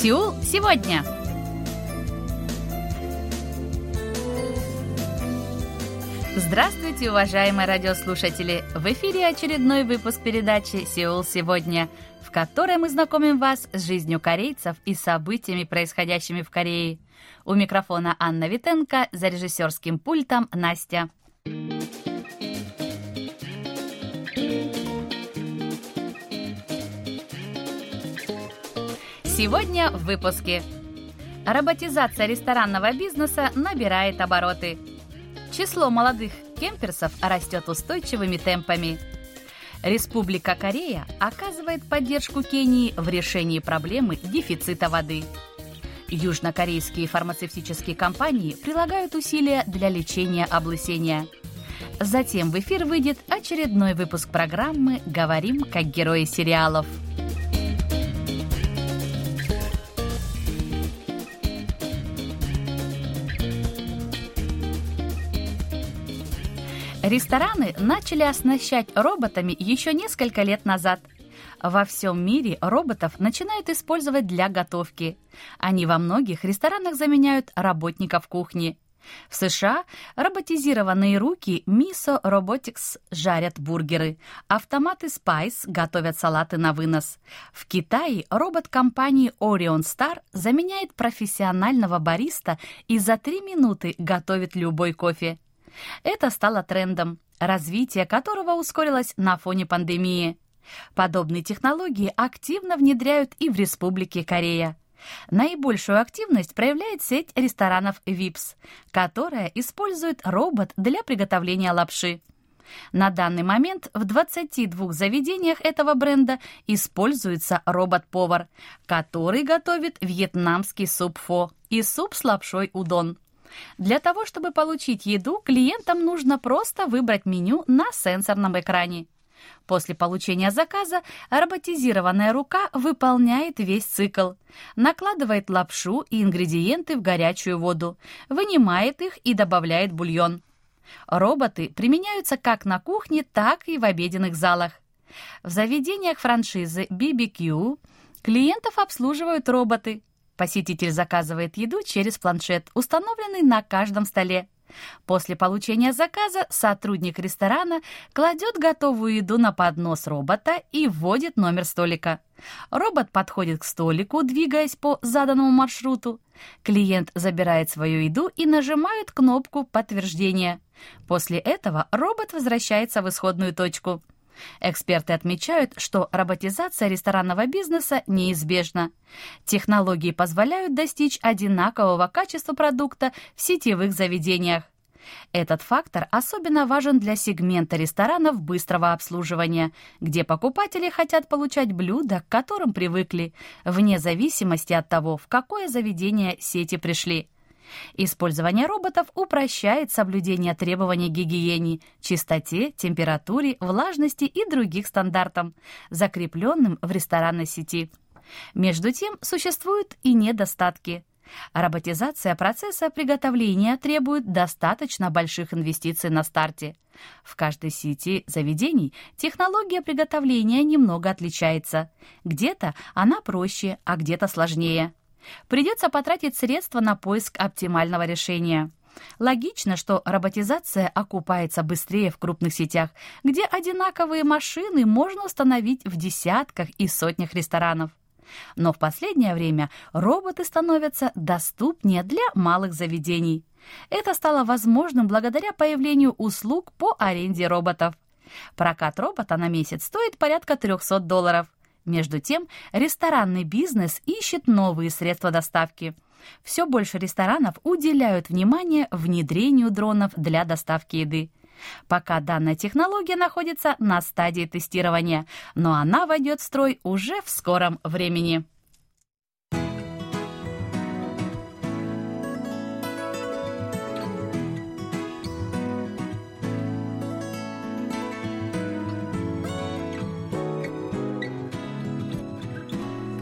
Сеул сегодня. Здравствуйте, уважаемые радиослушатели! В эфире очередной выпуск передачи «Сеул сегодня», в которой мы знакомим вас с жизнью корейцев и событиями, происходящими в Корее. У микрофона Анна Витенко, за режиссерским пультом Настя. Сегодня в выпуске. Роботизация ресторанного бизнеса набирает обороты. Число молодых кемперсов растет устойчивыми темпами. Республика Корея оказывает поддержку Кении в решении проблемы дефицита воды. Южнокорейские фармацевтические компании прилагают усилия для лечения облысения. Затем в эфир выйдет очередной выпуск программы «Говорим как герои сериалов». Рестораны начали оснащать роботами еще несколько лет назад. Во всем мире роботов начинают использовать для готовки. Они во многих ресторанах заменяют работников кухни. В США роботизированные руки Miso Robotics жарят бургеры, автоматы Spice готовят салаты на вынос. В Китае робот компании Orion Star заменяет профессионального бариста и за три минуты готовит любой кофе. Это стало трендом, развитие которого ускорилось на фоне пандемии. Подобные технологии активно внедряют и в Республике Корея. Наибольшую активность проявляет сеть ресторанов Vips, которая использует робот для приготовления лапши. На данный момент в 22 заведениях этого бренда используется робот-повар, который готовит вьетнамский суп фо и суп с лапшой удон. Для того, чтобы получить еду, клиентам нужно просто выбрать меню на сенсорном экране. После получения заказа роботизированная рука выполняет весь цикл, накладывает лапшу и ингредиенты в горячую воду, вынимает их и добавляет бульон. Роботы применяются как на кухне, так и в обеденных залах. В заведениях франшизы BBQ клиентов обслуживают роботы, Посетитель заказывает еду через планшет, установленный на каждом столе. После получения заказа сотрудник ресторана кладет готовую еду на поднос робота и вводит номер столика. Робот подходит к столику, двигаясь по заданному маршруту. Клиент забирает свою еду и нажимает кнопку подтверждения. После этого робот возвращается в исходную точку. Эксперты отмечают, что роботизация ресторанного бизнеса неизбежна. Технологии позволяют достичь одинакового качества продукта в сетевых заведениях. Этот фактор особенно важен для сегмента ресторанов быстрого обслуживания, где покупатели хотят получать блюда, к которым привыкли, вне зависимости от того, в какое заведение сети пришли. Использование роботов упрощает соблюдение требований гигиене, чистоте, температуре, влажности и других стандартов, закрепленным в ресторанной сети. Между тем, существуют и недостатки. Роботизация процесса приготовления требует достаточно больших инвестиций на старте. В каждой сети заведений технология приготовления немного отличается. Где-то она проще, а где-то сложнее. Придется потратить средства на поиск оптимального решения. Логично, что роботизация окупается быстрее в крупных сетях, где одинаковые машины можно установить в десятках и сотнях ресторанов. Но в последнее время роботы становятся доступнее для малых заведений. Это стало возможным благодаря появлению услуг по аренде роботов. Прокат робота на месяц стоит порядка 300 долларов – между тем, ресторанный бизнес ищет новые средства доставки. Все больше ресторанов уделяют внимание внедрению дронов для доставки еды. Пока данная технология находится на стадии тестирования, но она войдет в строй уже в скором времени.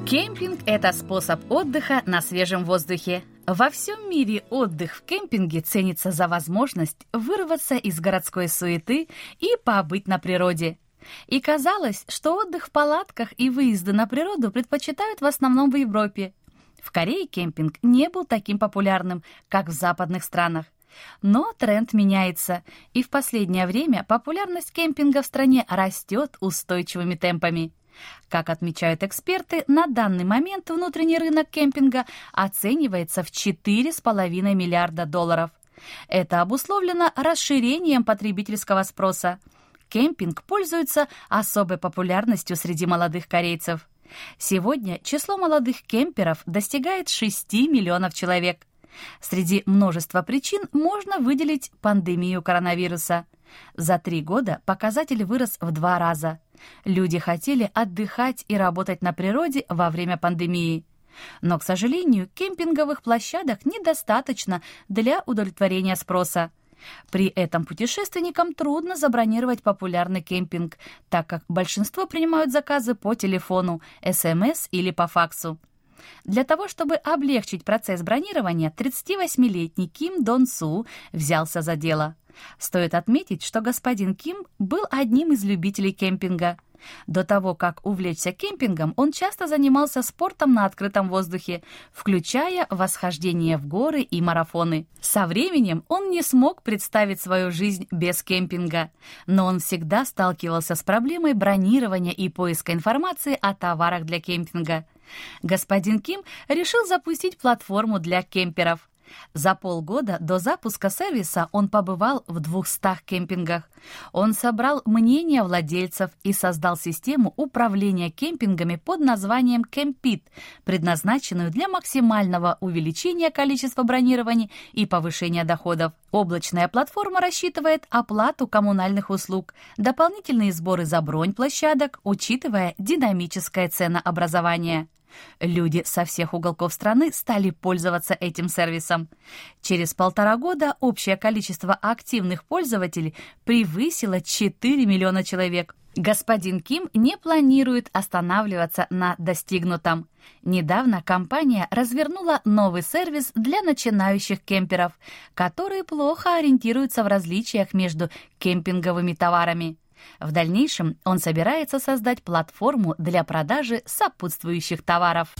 Кемпинг – это способ отдыха на свежем воздухе. Во всем мире отдых в кемпинге ценится за возможность вырваться из городской суеты и побыть на природе. И казалось, что отдых в палатках и выезды на природу предпочитают в основном в Европе. В Корее кемпинг не был таким популярным, как в западных странах. Но тренд меняется, и в последнее время популярность кемпинга в стране растет устойчивыми темпами. Как отмечают эксперты, на данный момент внутренний рынок кемпинга оценивается в 4,5 миллиарда долларов. Это обусловлено расширением потребительского спроса. Кемпинг пользуется особой популярностью среди молодых корейцев. Сегодня число молодых кемперов достигает 6 миллионов человек. Среди множества причин можно выделить пандемию коронавируса. За три года показатель вырос в два раза. Люди хотели отдыхать и работать на природе во время пандемии. Но, к сожалению, кемпинговых площадок недостаточно для удовлетворения спроса. При этом путешественникам трудно забронировать популярный кемпинг, так как большинство принимают заказы по телефону, СМС или по факсу. Для того, чтобы облегчить процесс бронирования, 38-летний Ким Дон Су взялся за дело. Стоит отметить, что господин Ким был одним из любителей кемпинга – до того, как увлечься кемпингом, он часто занимался спортом на открытом воздухе, включая восхождение в горы и марафоны. Со временем он не смог представить свою жизнь без кемпинга, но он всегда сталкивался с проблемой бронирования и поиска информации о товарах для кемпинга. Господин Ким решил запустить платформу для кемперов. За полгода до запуска сервиса он побывал в 200 кемпингах. Он собрал мнения владельцев и создал систему управления кемпингами под названием Кемпит, предназначенную для максимального увеличения количества бронирований и повышения доходов. Облачная платформа рассчитывает оплату коммунальных услуг, дополнительные сборы за бронь площадок, учитывая динамическое ценообразование. Люди со всех уголков страны стали пользоваться этим сервисом. Через полтора года общее количество активных пользователей превысило 4 миллиона человек. Господин Ким не планирует останавливаться на достигнутом. Недавно компания развернула новый сервис для начинающих кемперов, которые плохо ориентируются в различиях между кемпинговыми товарами. В дальнейшем он собирается создать платформу для продажи сопутствующих товаров.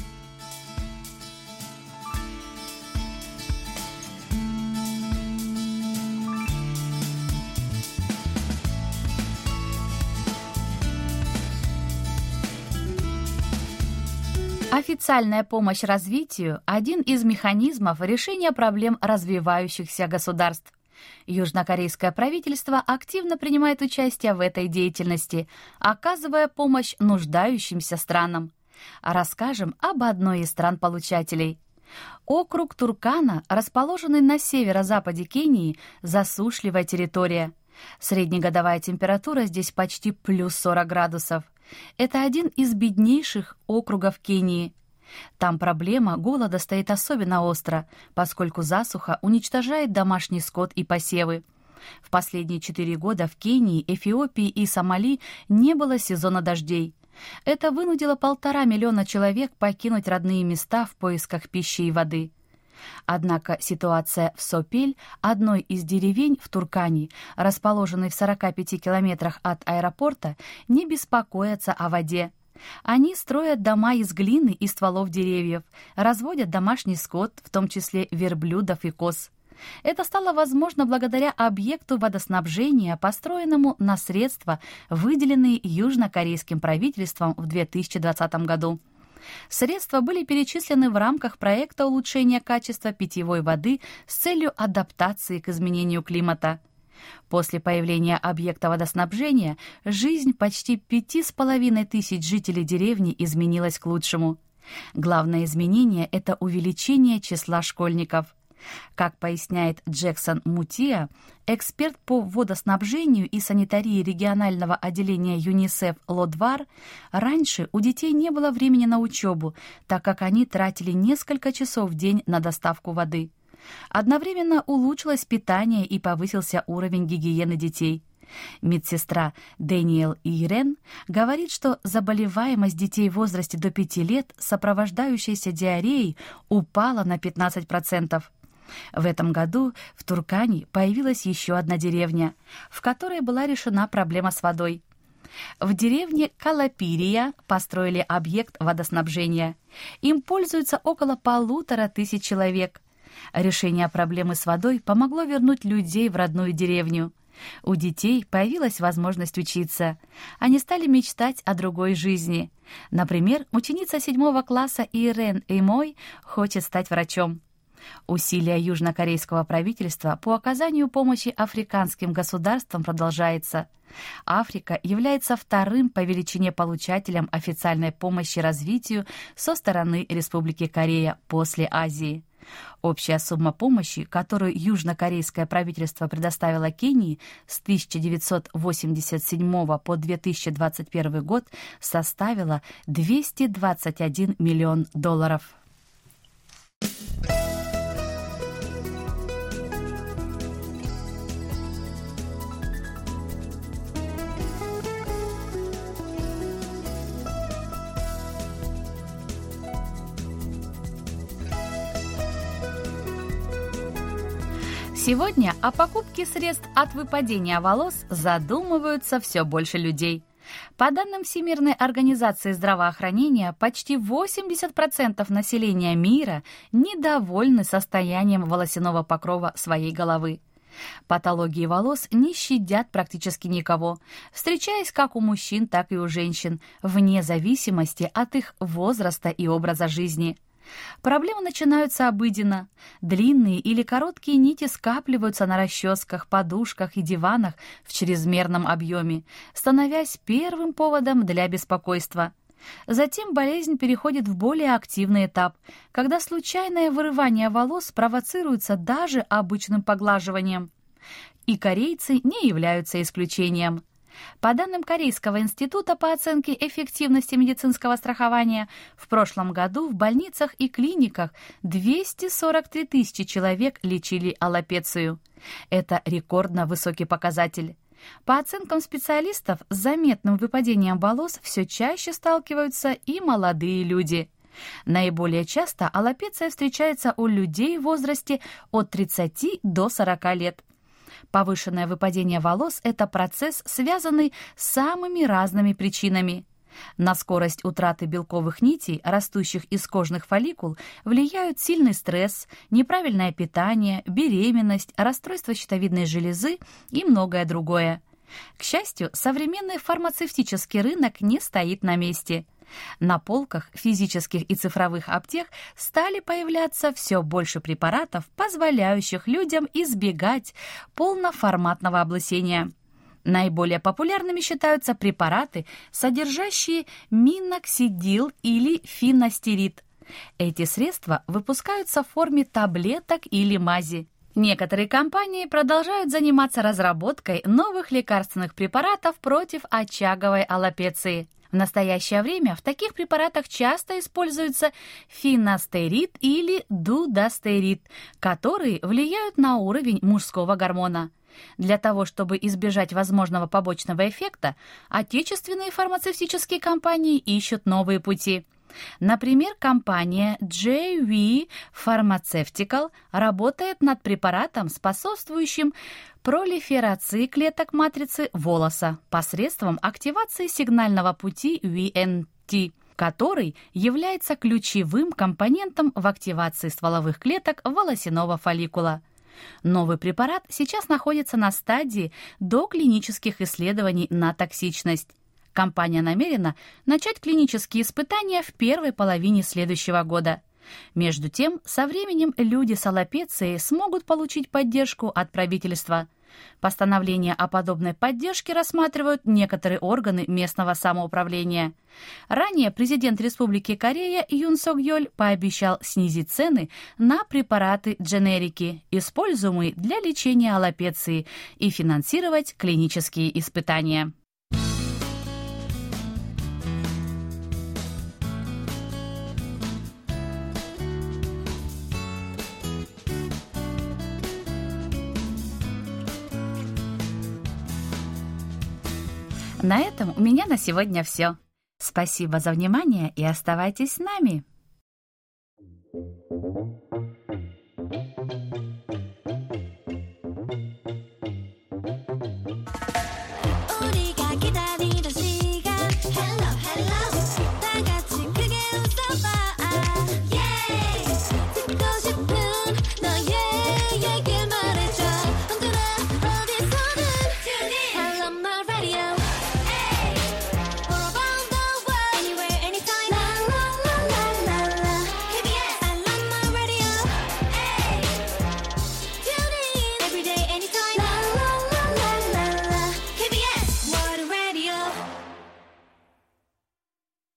Официальная помощь развитию – один из механизмов решения проблем развивающихся государств. Южнокорейское правительство активно принимает участие в этой деятельности, оказывая помощь нуждающимся странам. Расскажем об одной из стран-получателей. Округ Туркана, расположенный на северо-западе Кении, засушливая территория. Среднегодовая температура здесь почти плюс 40 градусов. Это один из беднейших округов Кении – там проблема голода стоит особенно остро, поскольку засуха уничтожает домашний скот и посевы. В последние четыре года в Кении, Эфиопии и Сомали не было сезона дождей. Это вынудило полтора миллиона человек покинуть родные места в поисках пищи и воды. Однако ситуация в Сопель, одной из деревень в Туркане, расположенной в 45 километрах от аэропорта, не беспокоится о воде. Они строят дома из глины и стволов деревьев, разводят домашний скот, в том числе верблюдов и коз. Это стало возможно благодаря объекту водоснабжения, построенному на средства, выделенные южнокорейским правительством в 2020 году. Средства были перечислены в рамках проекта улучшения качества питьевой воды с целью адаптации к изменению климата. После появления объекта водоснабжения жизнь почти пяти с половиной тысяч жителей деревни изменилась к лучшему. Главное изменение – это увеличение числа школьников. Как поясняет Джексон Мутия, эксперт по водоснабжению и санитарии регионального отделения ЮНИСЕФ Лодвар, раньше у детей не было времени на учебу, так как они тратили несколько часов в день на доставку воды. Одновременно улучшилось питание и повысился уровень гигиены детей. Медсестра Дэниел Ирен говорит, что заболеваемость детей в возрасте до 5 лет, сопровождающаяся диареей, упала на 15%. В этом году в Туркане появилась еще одна деревня, в которой была решена проблема с водой. В деревне Калапирия построили объект водоснабжения. Им пользуются около полутора тысяч человек. Решение проблемы с водой помогло вернуть людей в родную деревню. У детей появилась возможность учиться. Они стали мечтать о другой жизни. Например, ученица седьмого класса Ирен Эймой хочет стать врачом. Усилия южнокорейского правительства по оказанию помощи африканским государствам продолжается. Африка является вторым по величине получателем официальной помощи развитию со стороны Республики Корея после Азии. Общая сумма помощи, которую южнокорейское правительство предоставило Кении с 1987 по 2021 год, составила 221 миллион долларов. Сегодня о покупке средств от выпадения волос задумываются все больше людей. По данным Всемирной организации здравоохранения, почти 80% населения мира недовольны состоянием волосяного покрова своей головы. Патологии волос не щадят практически никого, встречаясь как у мужчин, так и у женщин, вне зависимости от их возраста и образа жизни – Проблемы начинаются обыденно. Длинные или короткие нити скапливаются на расческах, подушках и диванах в чрезмерном объеме, становясь первым поводом для беспокойства. Затем болезнь переходит в более активный этап, когда случайное вырывание волос провоцируется даже обычным поглаживанием. И корейцы не являются исключением. По данным Корейского института по оценке эффективности медицинского страхования, в прошлом году в больницах и клиниках 243 тысячи человек лечили аллопецию. Это рекордно высокий показатель. По оценкам специалистов, с заметным выпадением волос все чаще сталкиваются и молодые люди. Наиболее часто аллопеция встречается у людей в возрасте от 30 до 40 лет. Повышенное выпадение волос – это процесс, связанный с самыми разными причинами. На скорость утраты белковых нитей, растущих из кожных фолликул, влияют сильный стресс, неправильное питание, беременность, расстройство щитовидной железы и многое другое. К счастью, современный фармацевтический рынок не стоит на месте – на полках физических и цифровых аптек стали появляться все больше препаратов, позволяющих людям избегать полноформатного облысения. Наиболее популярными считаются препараты, содержащие миноксидил или финостерид. Эти средства выпускаются в форме таблеток или мази. Некоторые компании продолжают заниматься разработкой новых лекарственных препаратов против очаговой аллопеции. В настоящее время в таких препаратах часто используется финостерид или дудастерид, которые влияют на уровень мужского гормона. Для того, чтобы избежать возможного побочного эффекта, отечественные фармацевтические компании ищут новые пути – Например, компания JV Pharmaceutical работает над препаратом, способствующим пролиферации клеток матрицы волоса посредством активации сигнального пути VNT который является ключевым компонентом в активации стволовых клеток волосяного фолликула. Новый препарат сейчас находится на стадии доклинических исследований на токсичность. Компания намерена начать клинические испытания в первой половине следующего года. Между тем, со временем люди с аллопецией смогут получить поддержку от правительства. Постановление о подобной поддержке рассматривают некоторые органы местного самоуправления. Ранее президент Республики Корея Юн Сок Йоль пообещал снизить цены на препараты-дженерики, используемые для лечения аллопеции, и финансировать клинические испытания. На этом у меня на сегодня все. Спасибо за внимание и оставайтесь с нами. Thank you.